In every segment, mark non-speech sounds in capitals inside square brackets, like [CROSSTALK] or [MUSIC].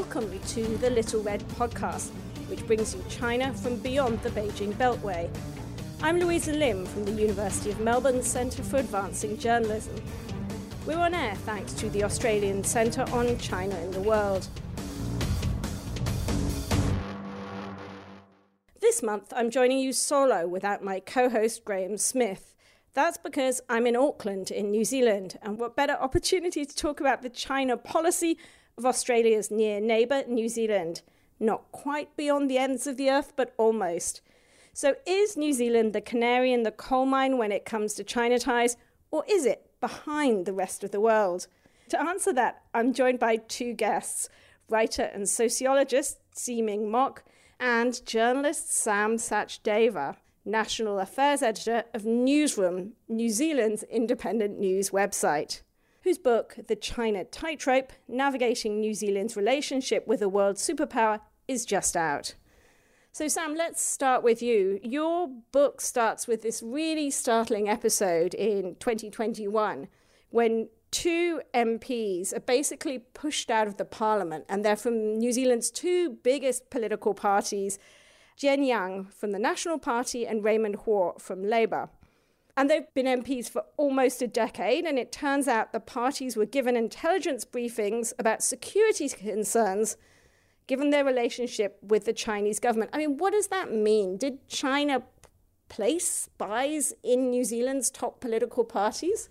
welcome to the Little Red podcast, which brings you China from beyond the Beijing Beltway. I'm Louisa Lim from the University of Melbourne Centre for Advancing Journalism. We're on air thanks to the Australian Centre on China in the World. This month, I'm joining you solo without my co host Graeme Smith. That's because I'm in Auckland, in New Zealand, and what better opportunity to talk about the China policy of Australia's near neighbour, New Zealand. Not quite beyond the ends of the earth, but almost. So, is New Zealand the canary in the coal mine when it comes to China ties, or is it behind the rest of the world? To answer that, I'm joined by two guests writer and sociologist Tze Ming Mok and journalist Sam Sachdeva. National Affairs Editor of Newsroom, New Zealand's independent news website, whose book, The China Tightrope Navigating New Zealand's Relationship with a World Superpower, is just out. So, Sam, let's start with you. Your book starts with this really startling episode in 2021 when two MPs are basically pushed out of the parliament, and they're from New Zealand's two biggest political parties, Jian Yang from the National Party and Raymond Huo from Labour. And they've been MPs for almost a decade, and it turns out the parties were given intelligence briefings about security concerns given their relationship with the Chinese government. I mean, what does that mean? Did China place spies in New Zealand's top political parties?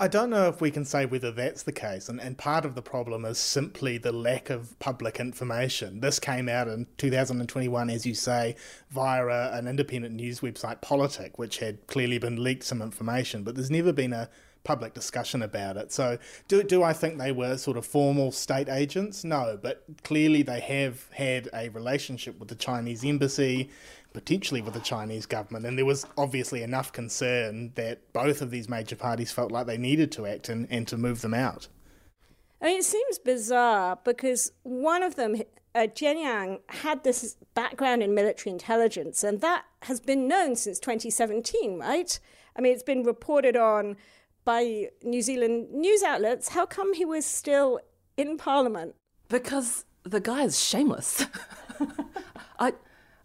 I, don't know if we can say whether that's the case, and, and part of the problem is simply the lack of public information. This came out in 2021, as you say, via a, an independent news website, Politik, which had clearly been leaked some information, but there's never been a public discussion about it. So, do, do I think they were sort of formal state agents? No, but clearly they have had a relationship with the Chinese embassy potentially with the Chinese government. And there was obviously enough concern that both of these major parties felt like they needed to act and, and to move them out. I mean, it seems bizarre because one of them, uh, Jian Yang, had this background in military intelligence, and that has been known since 2017, right? I mean, it's been reported on by New Zealand news outlets. How come he was still in Parliament? Because the guy is shameless. [LAUGHS] I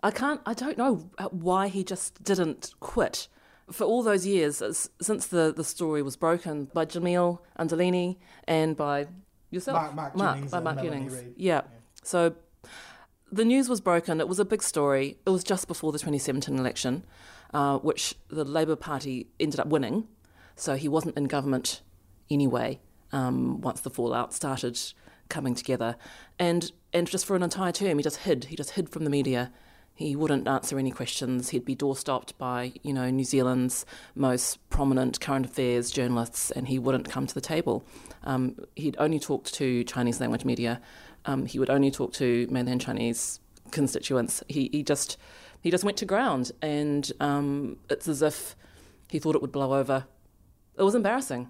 I can't, I don't know why he just didn't quit. For all those years, since the, the story was broken by Jamil Anderlini and by yourself, Mark, Mark, Mark Jennings by Mark Jennings. Yeah. So the news was broken. It was a big story. It was just before the 2017 election, uh, which the Labour Party ended up winning. So he wasn't in government anyway um, once the fallout started coming together. And, and just for an entire term, he just hid. He just hid from the media he wouldn't answer any questions. He'd be doorstopped by, you know, New Zealand's most prominent current affairs journalists, and he wouldn't come to the table. Um, he'd only talk to Chinese language media. Um, he would only talk to mainland Chinese constituents. He, he just he just went to ground, and um, it's as if he thought it would blow over. It was embarrassing.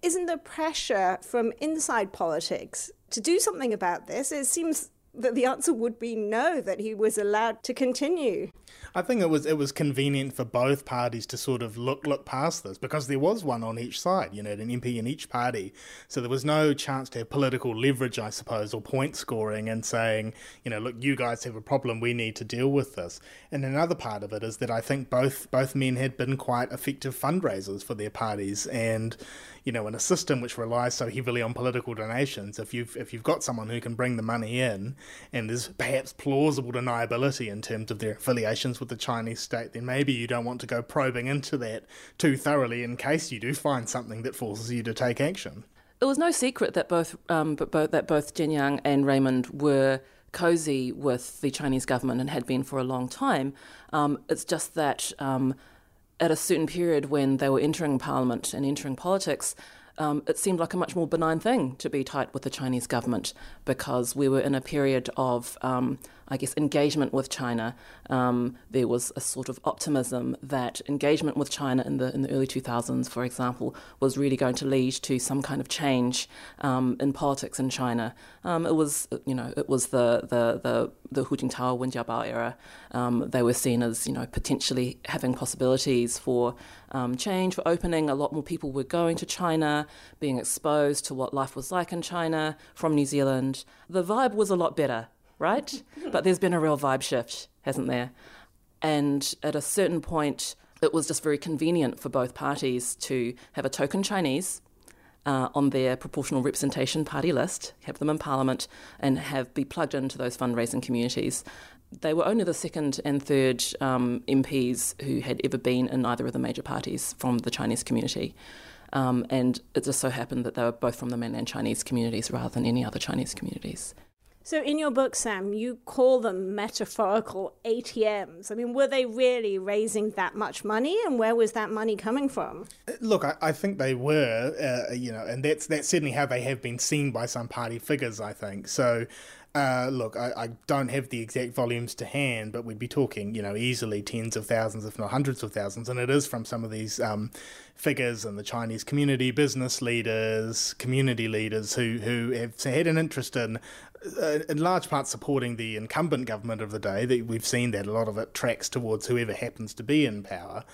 Isn't the pressure from inside politics to do something about this? It seems that the answer would be no, that he was allowed to continue. I think it was it was convenient for both parties to sort of look look past this because there was one on each side, you know, an MP in each party. So there was no chance to have political leverage, I suppose, or point scoring and saying, you know, look, you guys have a problem, we need to deal with this. And another part of it is that I think both both men had been quite effective fundraisers for their parties and you know, in a system which relies so heavily on political donations, if you've if you've got someone who can bring the money in, and there's perhaps plausible deniability in terms of their affiliations with the Chinese state, then maybe you don't want to go probing into that too thoroughly in case you do find something that forces you to take action. It was no secret that both, um, both that both Jian Yang and Raymond were cozy with the Chinese government and had been for a long time. Um, it's just that um, at a certain period when they were entering parliament and entering politics, um, it seemed like a much more benign thing to be tight with the Chinese government because we were in a period of, um, I guess, engagement with China. Um, there was a sort of optimism that engagement with China in the in the early 2000s, for example, was really going to lead to some kind of change um, in politics in China. Um, it was, you know, it was the the the, the Hu Jintao Wen Jiabao era. Um, they were seen as, you know, potentially having possibilities for um, change, for opening. A lot more people were going to China, being exposed to what life was like in China from New Zealand. The vibe was a lot better right? [LAUGHS] but there's been a real vibe shift, hasn't there? And at a certain point, it was just very convenient for both parties to have a token Chinese uh, on their proportional representation party list, have them in parliament, and have be plugged into those fundraising communities. They were only the second and third um, MPs who had ever been in either of the major parties from the Chinese community. Um, and it just so happened that they were both from the mainland Chinese communities rather than any other Chinese communities. So, in your book, Sam, you call them metaphorical ATMs. I mean, were they really raising that much money, and where was that money coming from? Look, I, I think they were, uh, you know, and that's that's certainly how they have been seen by some party figures. I think so. Uh, look, I, I, don't have the exact volumes to hand, but we'd be talking, you know, easily tens of thousands, if not hundreds of thousands. And it is from some of these um, figures in the Chinese community, business leaders, community leaders who, who have had an interest in, uh, in large part, supporting the incumbent government of the day. That we've seen that a lot of it tracks towards whoever happens to be in power.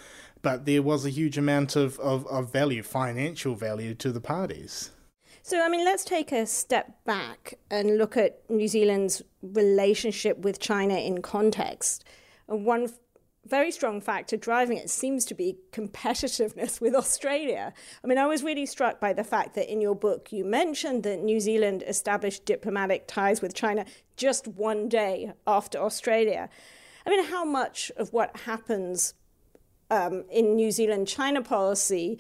But there was a huge amount of, of, of value, financial value to the parties. So, I mean, let's take a step back and look at New Zealand's relationship with China in context. one very strong factor driving it seems to be competitiveness [LAUGHS] with Australia. I mean, I was really struck by the fact that in your book you mentioned that New Zealand established diplomatic ties with China just one day after Australia. I mean, how much of what happens um, in New Zealand China policy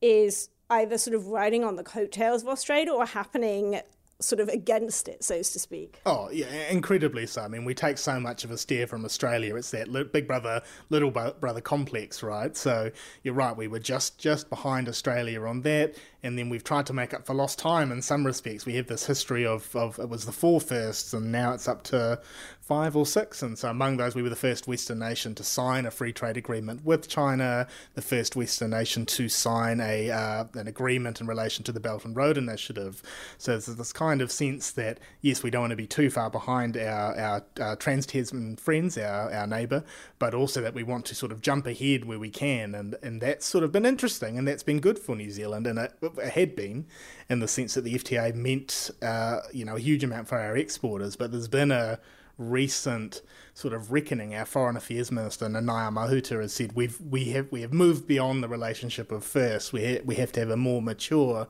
is either sort of riding on the coattails of Australia or happening sort of against it, so to speak. Oh, yeah, incredibly so. I mean, we take so much of a steer from Australia. It's that big brother, little brother complex, right? So you're right. We were just just behind Australia on that, and then we've tried to make up for lost time in some respects. We have this history of, of it was the four firsts, and now it's up to five or six. And so among those, we were the first Western nation to sign a free trade agreement with China, the first Western nation to sign a uh, an agreement in relation to the Belt and Road Initiative. So there's this kind of sense that yes, we don't want to be too far behind our our, our trans-Tasman friends, our our neighbour, but also that we want to sort of jump ahead where we can, and and that's sort of been interesting, and that's been good for New Zealand, and it had been in the sense that the FTA meant uh, you know a huge amount for our exporters, but there's been a recent sort of reckoning. Our Foreign Affairs Minister Nanaia Mahuta has said we've we have we have moved beyond the relationship of first. We ha- we have to have a more mature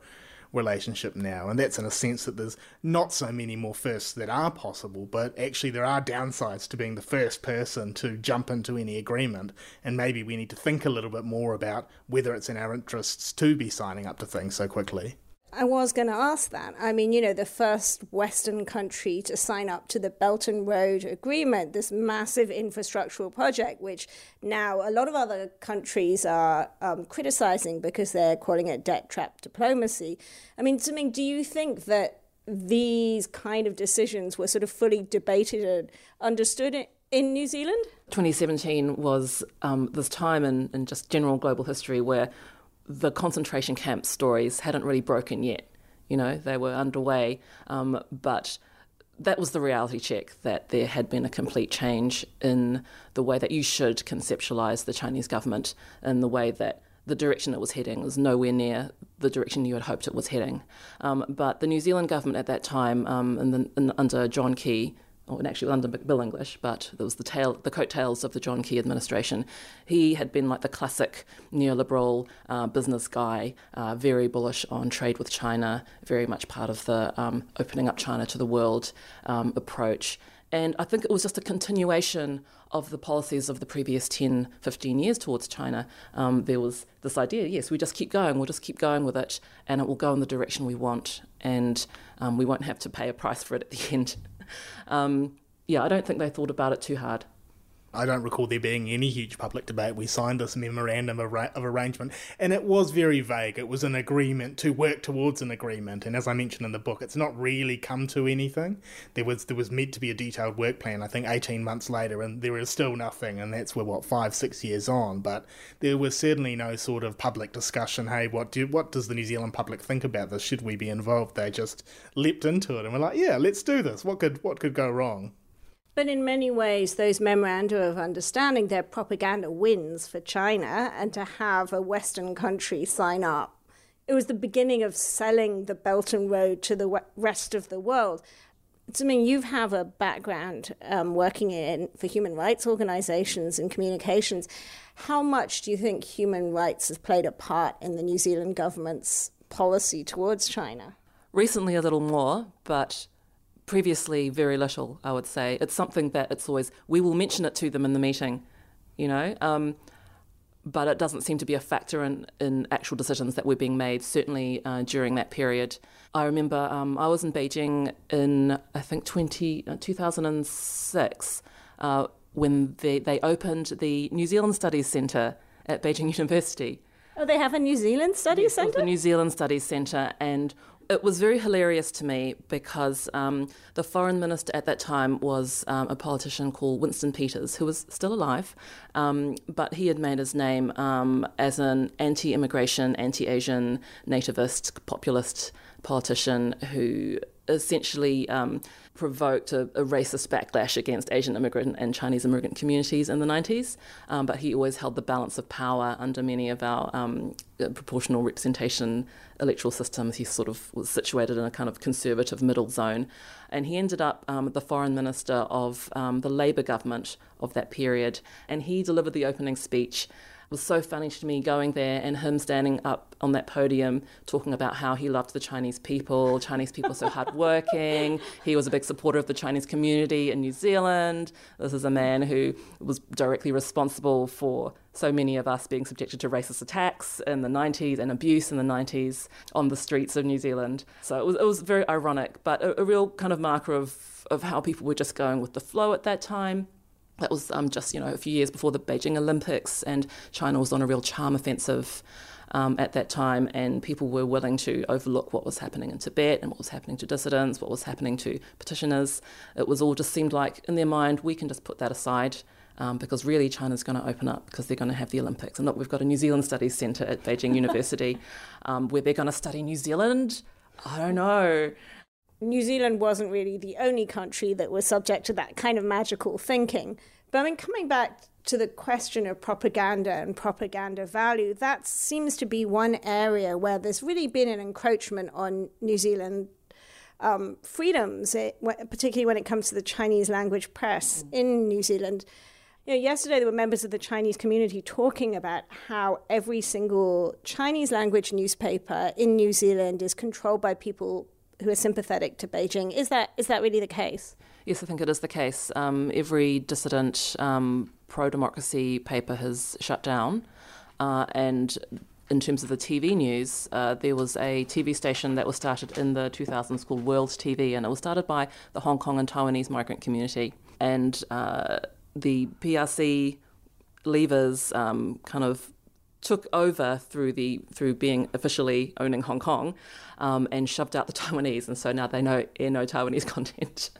relationship now, and that's in a sense that there's not so many more firsts that are possible, but actually there are downsides to being the first person to jump into any agreement, and maybe we need to think a little bit more about whether it's in our interests to be signing up to things so quickly. I was going to ask that. I mean, you know, the first Western country to sign up to the Belt and Road Agreement, this massive infrastructural project, which now a lot of other countries are um, criticizing because they're calling it debt trap diplomacy. I mean, Ming, do you think that these kind of decisions were sort of fully debated and understood in New Zealand? 2017 was um, this time in, in just general global history where the concentration camp stories hadn't really broken yet. You know, they were underway, um, but that was the reality check that there had been a complete change in the way that you should conceptualize the Chinese government and the way that the direction it was heading was nowhere near the direction you had hoped it was heading. Um, but the New Zealand government at that time, um, in the, in, under John Key, or actually under Bill English, but there was the tail, the coattails of the John Key administration. He had been like the classic neoliberal uh, business guy, uh, very bullish on trade with China, very much part of the um, opening up China to the world um, approach. And I think it was just a continuation of the policies of the previous 10, 15 years towards China. Um, there was this idea yes, we just keep going, we'll just keep going with it, and it will go in the direction we want, and um, we won't have to pay a price for it at the end. Um, yeah, I don't think they thought about it too hard. I don't recall there being any huge public debate. We signed this memorandum of, arrangement, and it was very vague. It was an agreement to work towards an agreement, and as I mentioned in the book, it's not really come to anything. There was there was meant to be a detailed work plan. I think eighteen months later, and there is still nothing, and that's what five six years on. But there was certainly no sort of public discussion. Hey, what do what does the New Zealand public think about this? Should we be involved? They just leapt into it, and we're like, yeah, let's do this. What could what could go wrong? But in many ways, those memoranda of understanding, they're propaganda wins for China, and to have a Western country sign up, it was the beginning of selling the Belt and Road to the rest of the world. So, I mean, you have a background um, working in for human rights organizations and communications. How much do you think human rights has played a part in the New Zealand government's policy towards China? Recently, a little more, but previously very little, I would say. It's something that it's always, we will mention it to them in the meeting, you know, um, but it doesn't seem to be a factor in, in actual decisions that were being made, certainly uh, during that period. I remember um, I was in Beijing in, I think, 20, uh, 2006 uh, when they, they opened the New Zealand Studies Centre at Beijing [LAUGHS] University. Oh, they have a New Zealand Studies yes, Centre? The New Zealand Studies Centre, and it was very hilarious to me because um, the foreign minister at that time was um, a politician called Winston Peters, who was still alive, um, but he had made his name um, as an anti immigration, anti Asian, nativist, populist politician who essentially um, provoked a, a, racist backlash against Asian immigrant and Chinese immigrant communities in the 90s. Um, but he always held the balance of power under many of our um, proportional representation electoral systems. He sort of was situated in a kind of conservative middle zone. And he ended up um, the foreign minister of um, the Labour government of that period. And he delivered the opening speech was so funny to me going there and him standing up on that podium talking about how he loved the Chinese people. Chinese people so hardworking. He was a big supporter of the Chinese community in New Zealand. This is a man who was directly responsible for so many of us being subjected to racist attacks in the 90s and abuse in the 90s on the streets of New Zealand. So it was, it was very ironic, but a, a real kind of marker of, of how people were just going with the flow at that time. That was um, just you know a few years before the Beijing Olympics, and China was on a real charm offensive um, at that time, and people were willing to overlook what was happening in Tibet and what was happening to dissidents, what was happening to petitioners. It was all just seemed like in their mind we can just put that aside. Um, because really China's going to open up because they're going to have the Olympics. And look, we've got a New Zealand Studies Centre at Beijing University [LAUGHS] um, where they're going to study New Zealand. I don't know. New Zealand wasn't really the only country that was subject to that kind of magical thinking. But I mean, coming back to the question of propaganda and propaganda value, that seems to be one area where there's really been an encroachment on New Zealand um, freedoms, it, particularly when it comes to the Chinese language press in New Zealand. You know, yesterday there were members of the Chinese community talking about how every single Chinese language newspaper in New Zealand is controlled by people who are sympathetic to Beijing. Is that is that really the case? Yes, I think it is the case. Um, every dissident um, pro democracy paper has shut down, uh, and in terms of the TV news, uh, there was a TV station that was started in the 2000s called World TV, and it was started by the Hong Kong and Taiwanese migrant community. And uh, the PRC levers um, kind of took over through the through being officially owning Hong Kong, um, and shoved out the [LAUGHS] Taiwanese, and so now they know air no Taiwanese [LAUGHS] content.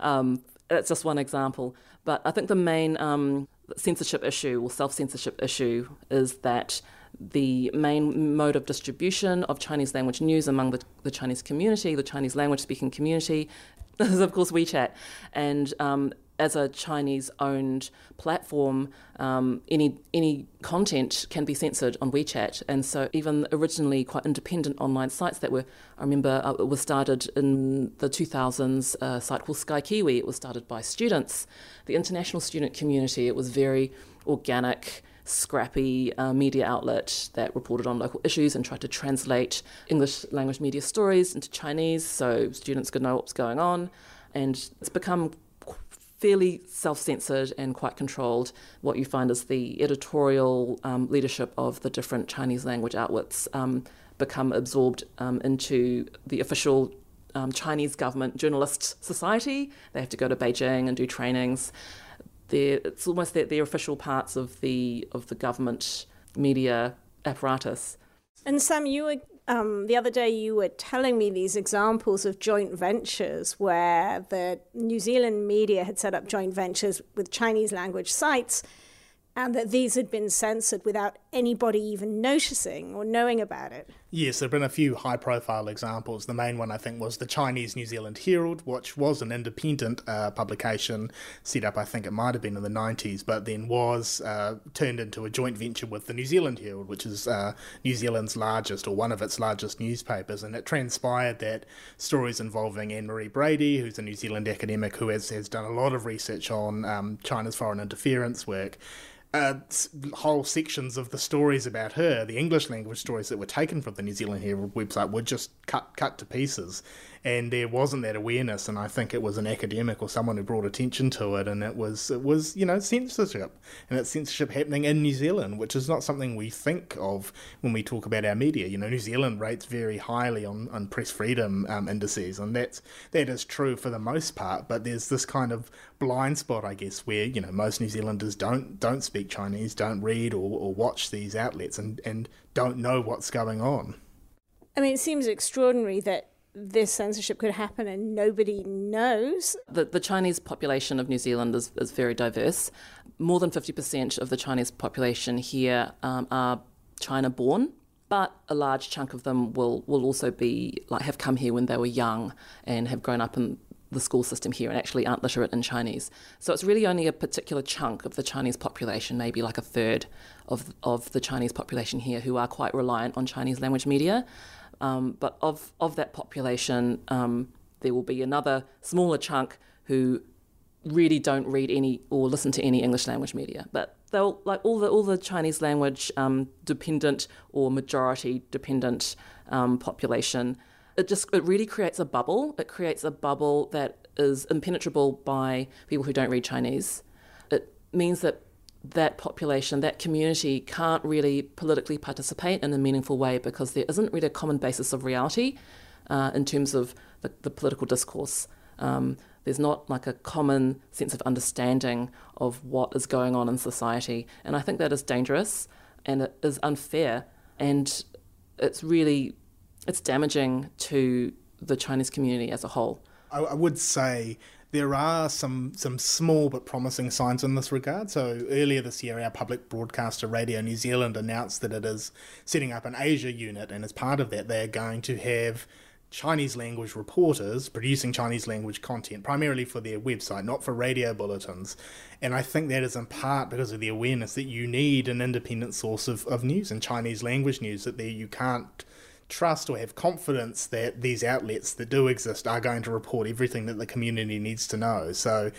um, that's just one example, but I think the main um, censorship issue or self censorship issue is that the main mode of distribution of Chinese language news among the, the Chinese community, the Chinese language speaking community, [LAUGHS] is of course WeChat, and um, as a Chinese owned platform, um, any any content can be censored on WeChat, and so even originally quite independent online sites that were, I remember, uh, was started in the 2000s. A site called Skykiwi. It was started by students, the international student community. It was very organic. Scrappy uh, media outlet that reported on local issues and tried to translate English language media stories into Chinese so students could know what was going on. And it's become fairly self censored and quite controlled. What you find is the editorial um, leadership of the different Chinese language outlets um, become absorbed um, into the official um, Chinese government journalist society. They have to go to Beijing and do trainings. they're, it's almost that they're official parts of the of the government media apparatus. And Sam, you um, the other day you were telling me these examples of joint ventures where the New Zealand media had set up joint ventures with Chinese language sites and that these had been censored without anybody even noticing or knowing about it. Yes, there have been a few high profile examples. The main one, I think, was the Chinese New Zealand Herald, which was an independent uh, publication set up, I think it might have been in the 90s, but then was uh, turned into a joint venture with the New Zealand Herald, which is uh, New Zealand's largest or one of its largest newspapers. And it transpired that stories involving Anne Marie Brady, who's a New Zealand academic who has, has done a lot of research on um, China's foreign interference work, uh, whole sections of the stories about her, the English language stories that were taken from the New Zealand Herald website, were just cut cut to pieces and there wasn't that awareness and I think it was an academic or someone who brought attention to it and it was it was you know censorship and it's censorship happening in New Zealand which is not something we think of when we talk about our media. You know New Zealand rates very highly on, on press freedom um, indices and that's that is true for the most part but there's this kind of blind spot I guess where you know most New Zealanders don't don't speak Chinese don't read or, or watch these outlets and, and don't know what's going on. I mean, it seems extraordinary that this censorship could happen and nobody knows. The, the Chinese population of New Zealand is, is very diverse. More than 50% of the Chinese population here um, are China born. But a large chunk of them will, will also be like have come here when they were young and have grown up in the school system here and actually aren't literate in Chinese. So it's really only a particular chunk of the Chinese population, maybe like a third of of the Chinese population here, who are quite reliant on Chinese language media. Um, but of, of that population, um, there will be another smaller chunk who really don't read any or listen to any English language media. But they'll like all the all the Chinese language um, dependent or majority dependent um, population. It just it really creates a bubble. It creates a bubble that is impenetrable by people who don't read Chinese. It means that that population, that community can't really politically participate in a meaningful way because there isn't really a common basis of reality uh, in terms of the, the political discourse. Um, there's not like a common sense of understanding of what is going on in society. And I think that is dangerous and it is unfair and it's really it's damaging to the Chinese community as a whole. I, I would say there are some some small but promising signs in this regard. So earlier this year, our public broadcaster Radio New Zealand announced that it is setting up an Asia unit, and as part of that, they are going to have Chinese language reporters producing Chinese language content, primarily for their website, not for radio bulletins. And I think that is in part because of the awareness that you need an independent source of, of news and Chinese language news, that there you can't trust or have confidence that these outlets that do exist are going to report everything that the community needs to know. So,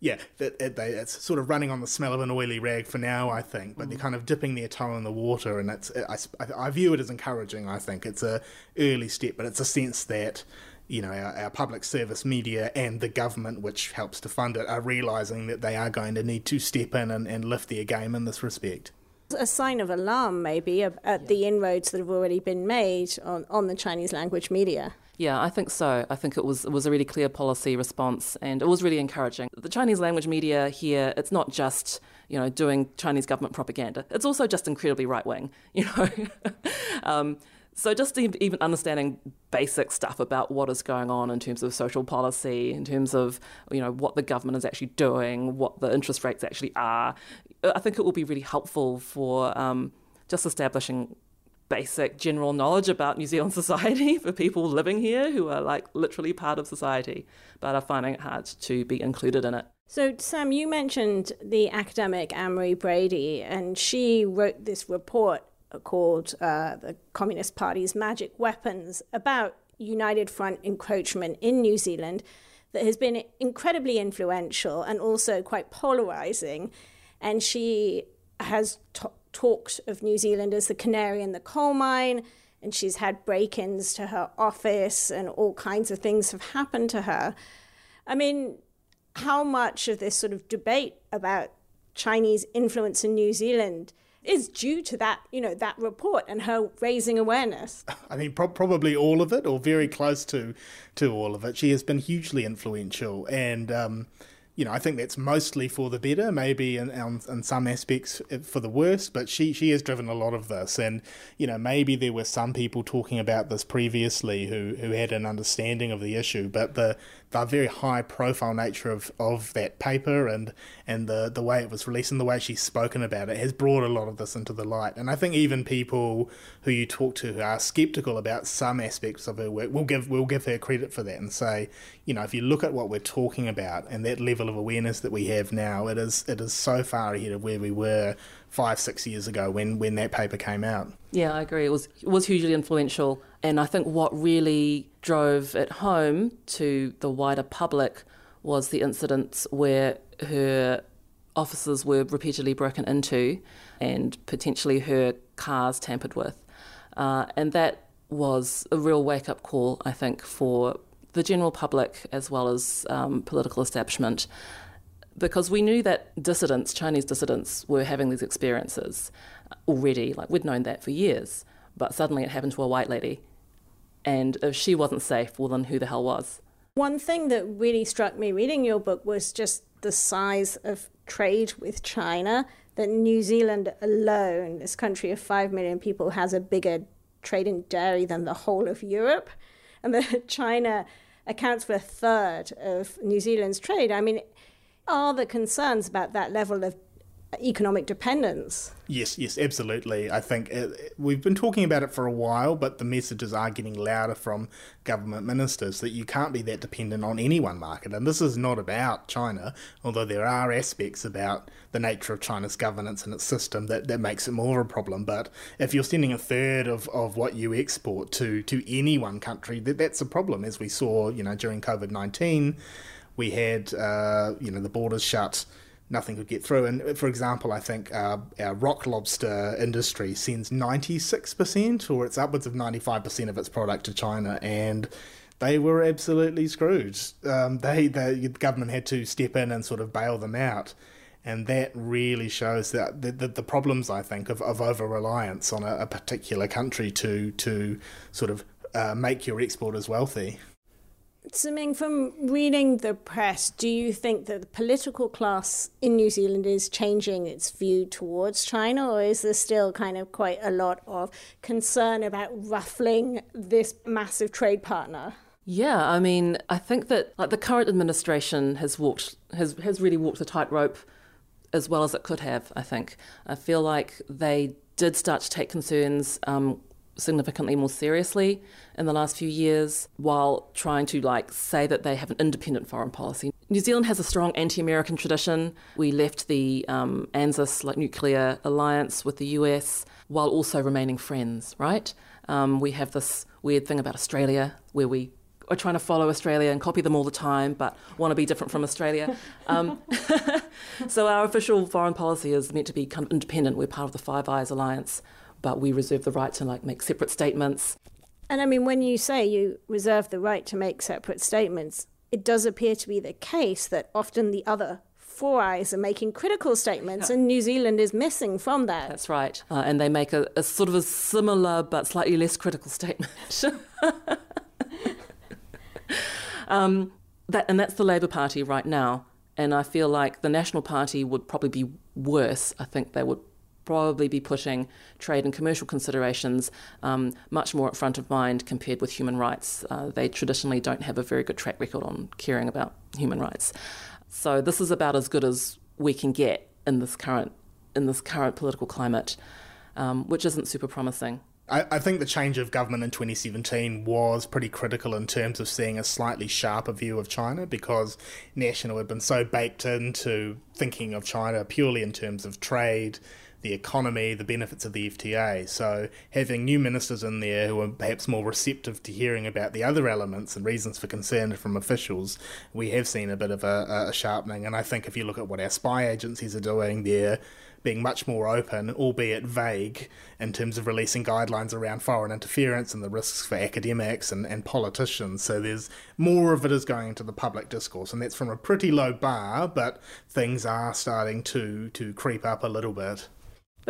yeah, they, it's sort of running on the smell of an oily rag for now, I think, but mm. they're kind of dipping their toe in the water, and it's I, I, view it as encouraging. I think it's a early step, but it's a sense that you know our, our public service media and the government, which helps to fund it, are realizing that they are going to need to step in and, and lift their game in this respect a sign of alarm, maybe, at yeah. the inroads that have already been made on, on the Chinese language media. Yeah, I think so. I think it was it was a really clear policy response, and it was really encouraging. The Chinese language media here, it's not just you know doing Chinese government propaganda. It's also just incredibly right wing. [LAUGHS] You know. um, so just even understanding basic stuff about what is going on in terms of social policy, in terms of you know what the government is actually doing, what the interest rates actually are, I think it will be really helpful for um, just establishing basic general knowledge about New Zealand [LAUGHS] society for people living here who are like literally part of society but are finding it hard to be included in it. So, Sam, you mentioned the academic Anne Marie Brady, and she wrote this report called uh, The Communist Party's Magic Weapons about United Front encroachment in New Zealand that has been incredibly influential and also quite polarizing and she has t- talked of New Zealand as the canary in the coal mine, and she's had break ins to her office, and all kinds of things have happened to her. I mean, how much of this sort of debate about Chinese influence in New Zealand is due to that, you know, that report and her raising awareness. I mean, pro- probably all of it, or very close to to all of it. She has been hugely influential, and um, you know, I think that's mostly for the better, maybe in, in, in, some aspects uh, for the worse, but she, she has driven a lot of this. And, you know, maybe there were some people talking about this previously who, who had an understanding of the issue, but the, the very high profile nature of, of that paper and, and the, the way it was released and the way she's spoken about it has brought a lot of this into the light. And I think even people who you talk to who are skeptical about some aspects of her work will give, will give her credit for that and say, you know, if you look at what we're talking about and that level of awareness that we have now, it is it is so far ahead of where we were five, six years ago when, when that paper came out. Yeah, I agree. It was it was hugely influential, and I think what really drove it home to the wider public was the incidents where her offices were repeatedly broken into, and potentially her cars tampered with, uh, and that was a real wake up call, I think, for the general public as well as um, political establishment because we knew that dissidents, Chinese dissidents, were having these experiences already. Like we'd known that for years, but suddenly it happened to a white lady. And if she wasn't safe, well, then who the hell was? One thing that really struck me reading your book was just the size of trade with China. That New Zealand alone, this country of 5 million people, has a bigger trade in dairy than the whole of Europe and that [LAUGHS] China accounts for a third of New Zealand's trade. I mean, are the concerns about that level of economic dependence. Yes, yes, absolutely. I think it, we've been talking about it for a while, but the messages are getting louder from government ministers that you can't be that dependent on any one market. And this is not about China, although there are aspects about the nature of China's governance and its system that, that makes it more of a problem. But if you're sending a third of, of what you export to, to any one country, that, that's a problem, as we saw, you know, during COVID 19. We had, uh, you know, the borders shut nothing could get through. And for example, I think uh, our rock lobster industry sends 96% or it's upwards of 95% of its product to China. And they were absolutely screwed. Um, they, the government had to step in and sort of bail them out. And that really shows that the, the, the problems, I think, of, of over reliance on a, a, particular country to, to sort of uh, make your exporters wealthy. Ming, from reading the press, do you think that the political class in New Zealand is changing its view towards China, or is there still kind of quite a lot of concern about ruffling this massive trade partner? Yeah, I mean, I think that like the current administration has walked has has really walked the tightrope as well as it could have. I think I feel like they did start to take concerns um, significantly more seriously in the last few years while trying to like say that they have an independent foreign policy. New Zealand has a strong anti-American tradition. We left the um, ANZUS like nuclear alliance with the US while also remaining friends, right? Um, we have this weird thing about Australia where we are trying to follow Australia and copy them all the time, but want to be different from Australia. Um, [LAUGHS] so our official foreign policy is meant to be kind of independent. We're part of the Five Eyes alliance but we reserve the right to like make separate statements. And I mean, when you say you reserve the right to make separate statements, it does appear to be the case that often the other four eyes are making critical statements, and New Zealand is missing from that. That's right. Uh, and they make a, a, sort of a similar but slightly less critical statement. [LAUGHS] um, that, and that's the Labour Party right now. And I feel like the National Party would probably be worse. I think they would probably be putting trade and commercial considerations um, much more at front of mind compared with human rights. Uh, they traditionally don't have a very good track record on caring about human rights. So this is about as good as we can get in this current in this current political climate, um, which isn't super promising. I, think the change of government in 2017 was pretty critical in terms of seeing a slightly sharper view of China because National had been so baked into thinking of China purely in terms of trade the economy, the benefits of the FTA. So having new ministers in there who are perhaps more receptive to hearing about the other elements and reasons for concern from officials, we have seen a bit of a, a sharpening. And I think if you look at what our spy agencies are doing, they're being much more open, albeit vague, in terms of releasing guidelines around foreign interference and the risks for academics and, and politicians. So there's more of it is going into the public discourse, and that's from a pretty low bar, but things are starting to to creep up a little bit.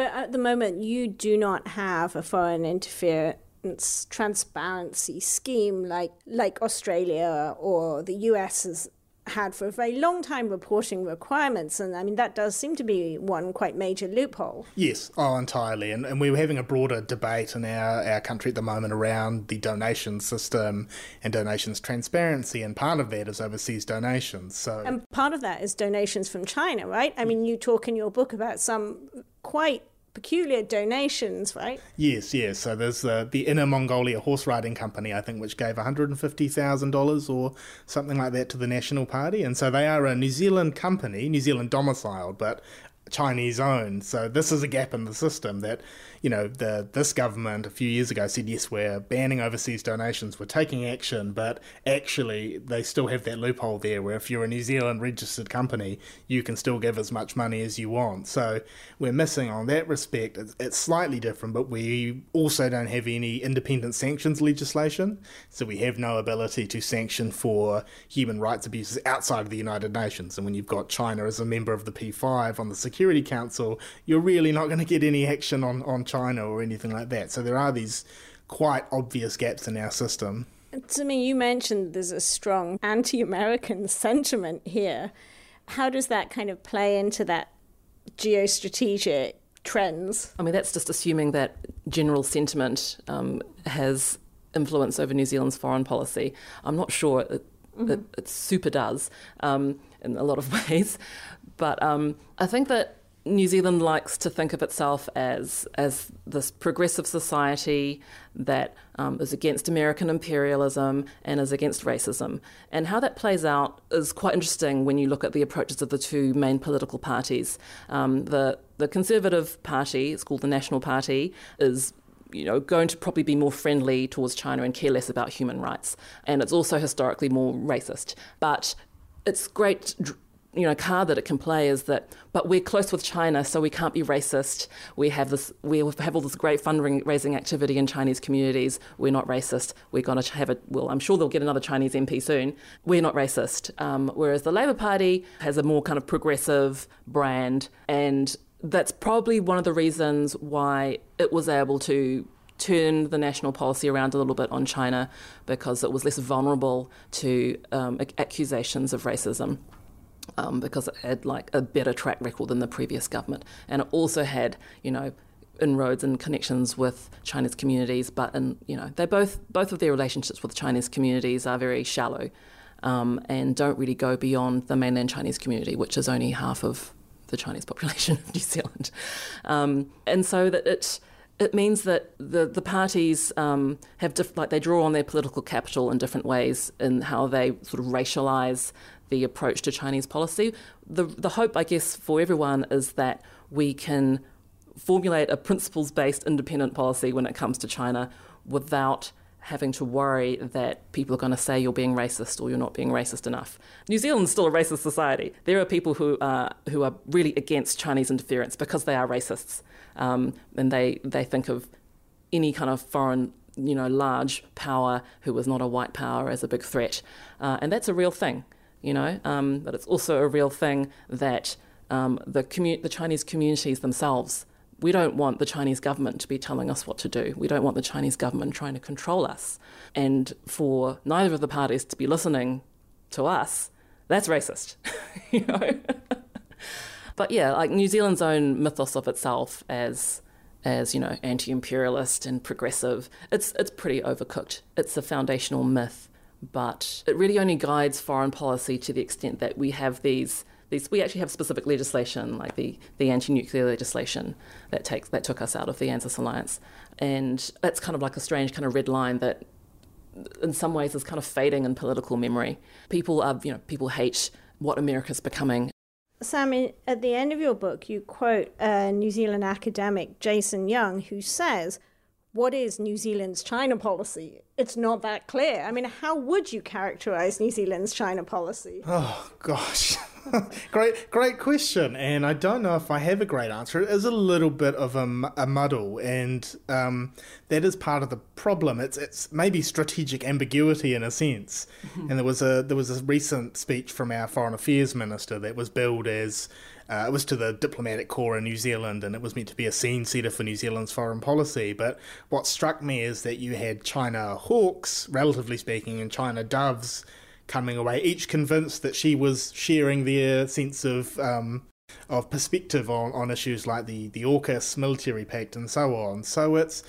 But at the moment, you do not have a foreign interference transparency scheme like like Australia or the US has had for a very long time reporting requirements. And I mean, that does seem to be one quite major loophole. Yes, oh, entirely. And, and we were having a broader debate in our, our country at the moment around the donation system and donations transparency. And part of that is overseas donations. So And part of that is donations from China, right? I mean, you talk in your book about some quite peculiar donations, right? Yes, yes. So there's uh, the Inner Mongolia Horse Riding Company, I think, which gave $150,000 or something like that to the National Party. And so they are a New Zealand company, New Zealand domiciled, but Chinese owned. So this is a gap in the system that you know, the this government a few years ago said yes, we're banning overseas donations, we're taking action, but actually they still have that loophole there where if you're a New Zealand registered company, you can still give as much money as you want. So we're missing on that respect. It's, it's slightly different, but we also don't have any independent sanctions legislation, so we have no ability to sanction for human rights abuses outside of the United Nations. And when you've got China as a member of the P5 on the Security Council, you're really not going to get any action on on China or anything like that. So there are these quite obvious gaps in our system. To me, you mentioned there's a strong anti American [LAUGHS] sentiment here. How does that kind of play into that geostrategic trends? I mean, that's just assuming that general sentiment um, has influence over New Zealand's foreign policy. I'm not sure it, mm-hmm. it, it super does um, in a lot of [LAUGHS] ways, but um, I think that New Zealand likes to think of itself as as this progressive society that um, is against American imperialism and is against racism. And how that plays out is quite interesting when you look at the approaches of the two main political parties. Um, the the Conservative Party, it's called the National Party, is you know, going to probably be more friendly towards China and care less about human rights. And it's also historically more racist. But it's great you know card that it can play is that but we're close with China so we can't be racist. We have this we have all this great fundraising activity in Chinese communities. We're not racist. We're going to have a well I'm sure they'll get another Chinese MP soon. We're not racist. Um, whereas the Labour Party has a more kind of progressive brand and that's probably one of the reasons why it was able to turn the national policy around a little bit on China because it was less vulnerable to um, accusations of racism um, because it had like a better track record than the previous government, and it also had you know inroads and connections with Chinese communities, but and you know they both both of their relationships with Chinese communities are very shallow, um, and don't really go beyond the mainland Chinese community, which is only half of the Chinese [LAUGHS] population of New Zealand, um, and so that it it means that the the parties um, have diff- like they draw on their political capital in different ways in how they sort of racialize the approach to Chinese policy. The, the hope, I guess, for everyone is that we can formulate a principles based independent policy when it comes to China without having to worry that people are going to say you're being racist or you're not being racist enough. New Zealand's still a racist society. There are people who are, who are really against Chinese interference because they are racists. Um, and they, they think of any kind of foreign you know, large power who is not a white power as a big threat. Uh, and that's a real thing you know, um, but it's also a real thing that um, the, commu- the Chinese communities themselves, we don't want the Chinese government to be telling us what to do. We don't want the Chinese government trying to control us. And for neither of the parties to be listening to us, that's racist, [LAUGHS] you know. [LAUGHS] but yeah, like New Zealand's own mythos of itself as as you know anti-imperialist and progressive, it's it's pretty overcooked. It's a foundational myth but it really only guides foreign policy to the extent that we have these these, we actually have specific legislation, like the, the anti-nuclear legislation that takes that took us out of the ANZUS alliance, and that's kind of like a strange kind of red line that, in some ways, is kind of fading in political memory. People are, you know, people hate what America's becoming. Sam, at the end of your book, you quote a New Zealand academic, Jason Young, who says what is New Zealand's China policy? It's not that clear. I mean, how would you characterize New Zealand's China policy? Oh, gosh. [LAUGHS] great, great question. And I don't know if I have a great answer. It is a little bit of a, a muddle, and um, that is part of the problem. It's it's maybe strategic ambiguity in a sense. Mm-hmm. And there was a there was a recent speech from our foreign affairs minister that was billed as uh, it was to the diplomatic corps in New Zealand, and it was meant to be a scene setter for New Zealand's foreign policy. But what struck me is that you had China hawks, relatively speaking, and China doves coming away, each convinced that she was sharing their sense of um, of perspective on, on issues like the the AUKUS military pact and so on. So it's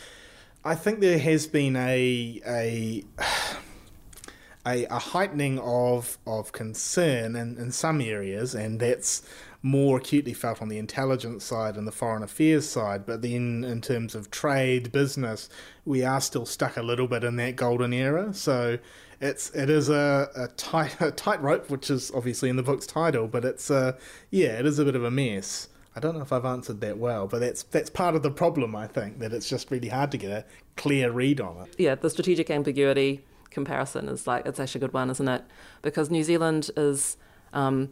I think there has been a a [SIGHS] a, a heightening of of concern in, in some areas, and that's more acutely felt on the intelligence side and the foreign affairs side. But then, in terms of trade, business, we are still stuck a little bit in that golden era. So it's it is a, a tight [LAUGHS] a tightrope, which is obviously in the book's title. But it's uh, yeah, it is a bit of a mess. I don't know if I've answered that well, but that's that's part of the problem. I think that it's just really hard to get a clear read on it. Yeah, the strategic ambiguity comparison is like it's actually a good one, isn't it? Because New Zealand is um,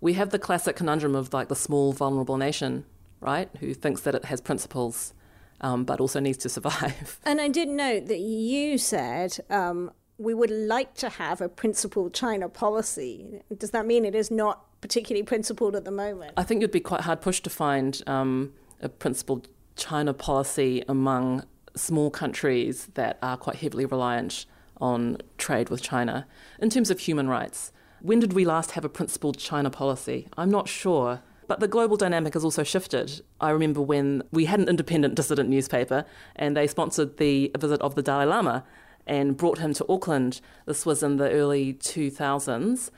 we have the classic conundrum of like the small vulnerable nation, right? Who thinks that it has principles, um, but also needs to survive. [LAUGHS] And I did note that you said um, we would like to have a principled China policy. Does that mean it is not particularly principled at the moment? I think you'd be quite hard pushed to find um, a principled China policy among small countries that are quite heavily reliant on trade with China. In terms of human rights, when did we last have a principled China policy? I'm not sure. But the global dynamic has also shifted. I remember when we had an independent dissident newspaper and they sponsored the visit of the Dalai Lama and brought him to Auckland. This was in the early 2000s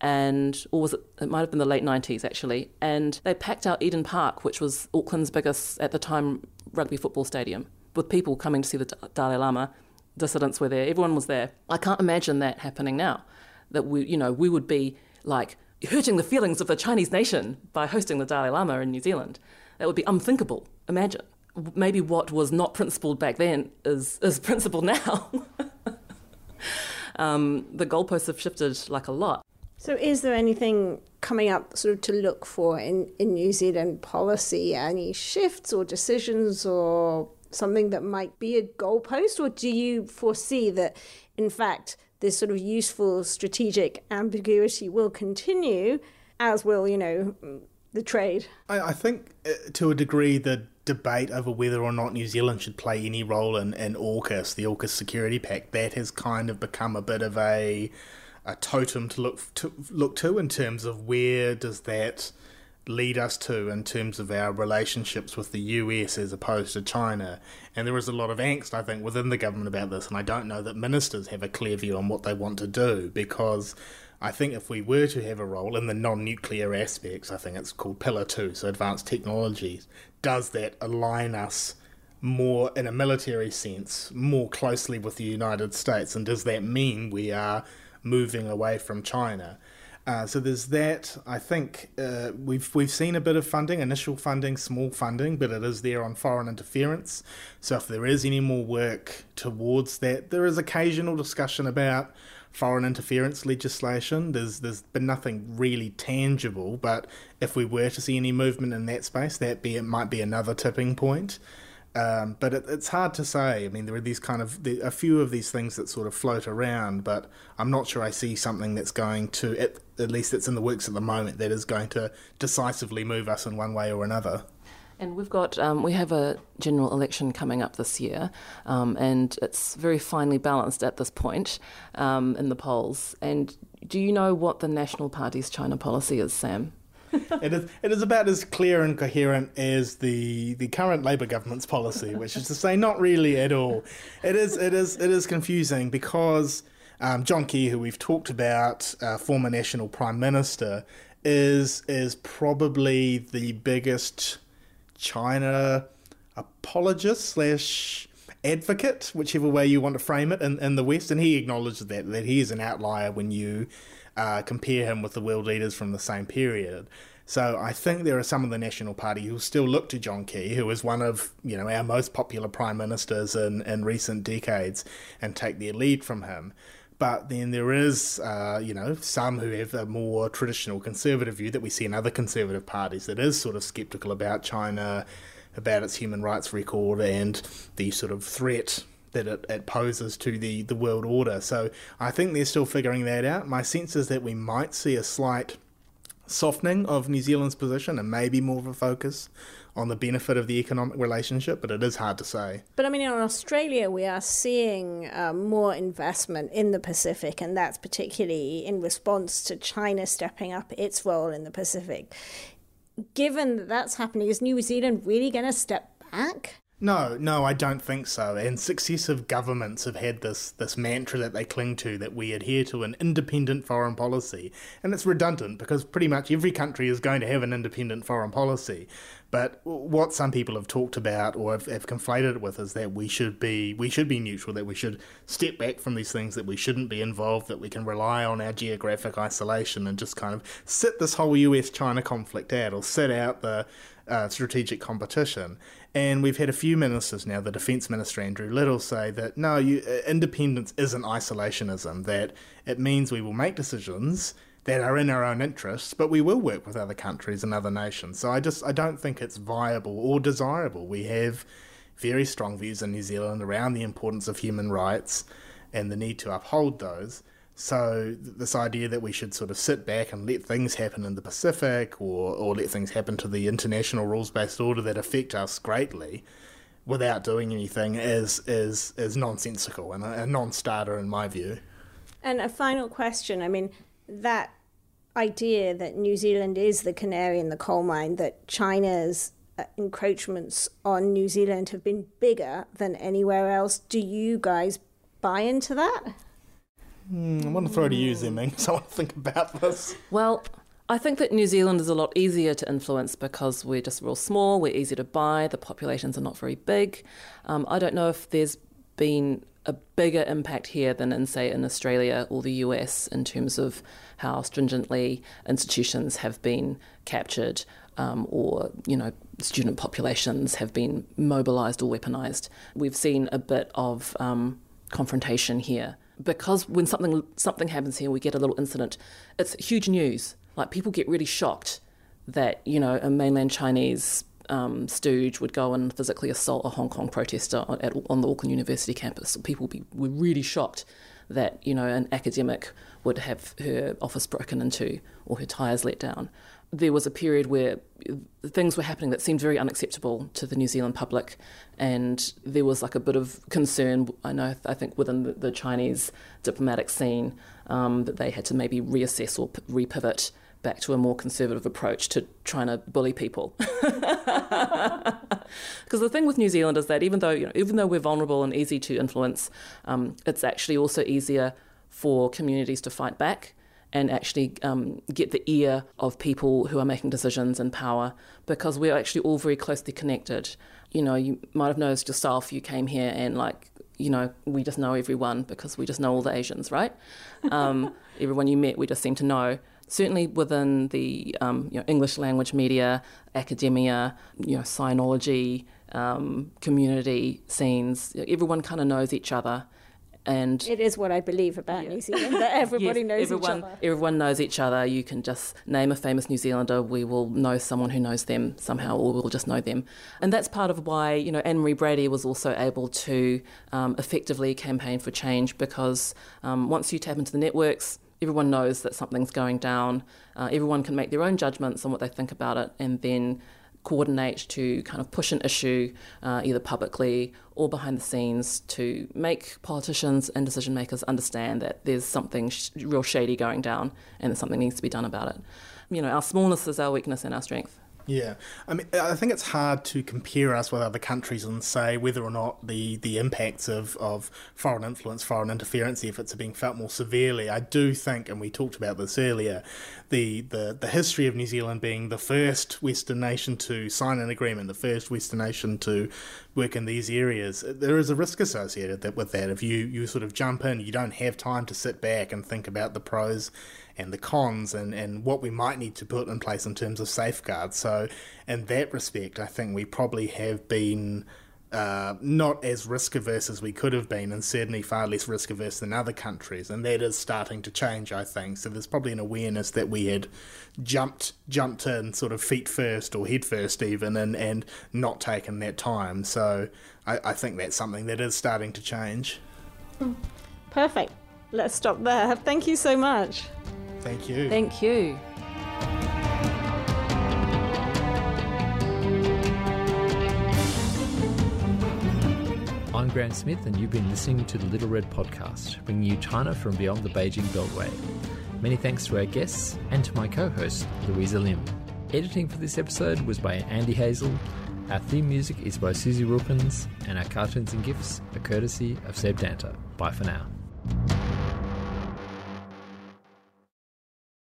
and or was it it might have been the late 90s actually and they packed out Eden Park which was Auckland's biggest at the time rugby football stadium with people coming to see the Dalai Lama dissidents were there everyone was there I can't imagine that happening now that we you know we would be like hurting the feelings of the Chinese nation by hosting the Dalai Lama in New Zealand. That would be unthinkable. Imagine. Maybe what was not principled back then is is [LAUGHS] principled now. [LAUGHS] Um, the goalposts have shifted like a lot. So, is there anything coming up sort of to look for in, in New Zealand policy? Any shifts or decisions or something that might be a goalpost? Or do you foresee that, in fact, this sort of useful strategic ambiguity will continue, as will, you know, the trade? I, I think, uh, to a degree, the debate over whether or not New Zealand should play any role in, in AUKUS, the AUKUS Security Pact, that has kind of become a bit of a a totem to look to look to in terms of where does that lead us to in terms of our relationships with the US as opposed to China. And there is a lot of angst, I think, within the government about this. And I don't know that ministers have a clear view on what they want to do because I think if we were to have a role in the non nuclear aspects, I think it's called Pillar 2, so advanced technologies, does that align us? more in a military sense, more closely with the United States, and does that mean we are moving away from China. Uh, so there's that. I think uh, we've we've seen a bit of funding, initial funding, small funding, but it is there on foreign interference. So if there is any more work towards that, there is occasional discussion about foreign interference legislation. There's there's been nothing really tangible, but if we were to see any movement in that space, that be it might be another tipping point. Um, but it, it's hard to say. I mean, there are these kind of a few of these things that sort of float around, but I'm not sure I see something that's going to, at, at least that's in the works at the moment, that is going to decisively move us in one way or another. And we've got um, we have a general election coming up this year, um, and it's very finely balanced at this point um, in the polls. And do you know what the National Party's China policy is, Sam? It is it is about as clear and coherent as the the current Labour government's policy, which is to say, not really at all. It is it is it is confusing because um, John Key, who we've talked about, uh, former national prime minister, is is probably the biggest China apologist slash advocate, whichever way you want to frame it, in, in the West, and he acknowledged that that he is an outlier when you uh, compare him with the world leaders from the same period. So I think there are some of the National Party who still look to John Key, who is one of you know our most popular prime ministers in, in recent decades, and take their lead from him. But then there is, uh, you know, some who have a more traditional conservative view that we see in other conservative parties that is sort of skeptical about China, about its human rights record, and the sort of threat that it, it poses to the, the world order. So I think they're still figuring that out. My sense is that we might see a slight softening of New Zealand's position and maybe more of a focus on the benefit of the economic relationship, but it is hard to say. But I mean, in Australia, we are seeing uh, more investment in the Pacific, and that's particularly in response to China stepping up its role in the Pacific. Given that that's happening, is New Zealand really going to step back? No, no, I don't think so. And successive governments have had this this mantra that they cling to that we adhere to an independent foreign policy. And it's redundant because pretty much every country is going to have an independent foreign policy. But what some people have talked about or have, have conflated it with is that we should be we should be neutral, that we should step back from these things, that we shouldn't be involved, that we can rely on our geographic isolation and just kind of sit this whole US China conflict out or sit out the uh, strategic competition. And we've had a few ministers now, the Defence Minister Andrew Little, say that no, you, uh, independence isn't isolationism, that it means we will make decisions that are in our own interests, but we will work with other countries and other nations. So I just I don't think it's viable or desirable. We have very strong views in New Zealand around the importance of human rights and the need to uphold those. So this idea that we should sort of sit back and let things happen in the Pacific or, or let things happen to the international rules based order that affect us greatly without doing anything is is is nonsensical and a, a non-starter in my view. And a final question. I mean, that idea that New Zealand is the canary in the coal mine, that China's uh, encroachments on New Zealand have been bigger than anywhere else. Do you guys buy into that? Mm, I want to throw to you, Ming, because [LAUGHS] I want to think about this. Well, I think that New Zealand is a lot easier to influence because we're just real small, we're easy to buy, the populations are not very big. Um, I don't know if there's been a bigger impact here than in, say, in Australia or the US in terms of how stringently institutions have been captured um, or, you know, student populations have been mobilised or weaponised. We've seen a bit of um, confrontation here because when something something happens here, we get a little incident. It's huge news. Like people get really shocked that you know a mainland Chinese um, stooge would go and physically assault a Hong Kong protester on, at, on the Auckland University campus. People be, were really shocked that you know an academic would have her office broken into or her tyres let down there was a period where things were happening that seemed very unacceptable to the New Zealand public, and there was like a bit of concern. I know, I think within the, Chinese diplomatic scene, um, that they had to maybe reassess or repivot back to a more conservative approach to trying to bully people. [LAUGHS] Because the thing with New Zealand is that even though you know, even though we're vulnerable and easy to influence, um, it's actually also easier for communities to fight back and actually um, get the ear of people who are making decisions in power because we're actually all very closely connected. You know, you might have noticed yourself, you came here and like, you know, we just know everyone because we just know all the Asians, right? Um, [LAUGHS] everyone you met, we just seem to know. Certainly within the um, you know, English language media, academia, you know, sinology, um, community scenes, everyone kind of knows each other and it is what I believe about yeah. New [LAUGHS] Zealand that everybody yes, knows everyone, each other. Everyone knows each other. You can just name a famous New Zealander, we will know someone who knows them somehow, or we'll just know them. And that's part of why you know Anne Marie Brady was also able to um, effectively campaign for change because um, once you tap into the networks. Everyone knows that something's going down. Uh, everyone can make their own judgments on what they think about it, and then coordinate to kind of push an issue uh, either publicly or behind the scenes to make politicians and decision makers understand that there's something sh- real shady going down and that something needs to be done about it. You know, our smallness is our weakness and our strength. Yeah, I mean, I think it's hard to compare us with other countries and say whether or not the, the impacts of, of foreign influence, foreign interference efforts are being felt more severely. I do think, and we talked about this earlier, the, the, the history of New Zealand being the first Western nation to sign an agreement, the first Western nation to work in these areas, there is a risk associated with that. If you, you sort of jump in, you don't have time to sit back and think about the pros and the cons and, and what we might need to put in place in terms of safeguards. So, in that respect, I think we probably have been uh, not as risk averse as we could have been, and certainly far less risk averse than other countries, and that is starting to change, I think. So there's probably an awareness that we had jumped jumped in sort of feet first or head first even, and, and not taken that time. So I, I think that's something that is starting to change. Perfect. Let's stop there. Thank you so much. Thank you. Thank you. Graeme Smith, and you've been listening to the Little Red Podcast, bringing you China from beyond the Beijing Beltway. Many thanks to our guests and to my co host, Louisa Lim. Editing for this episode was by Andy Hazel. Our theme music is by Susie Wilkins, and our cartoons and gifts are courtesy of Seb Danta. Bye for now.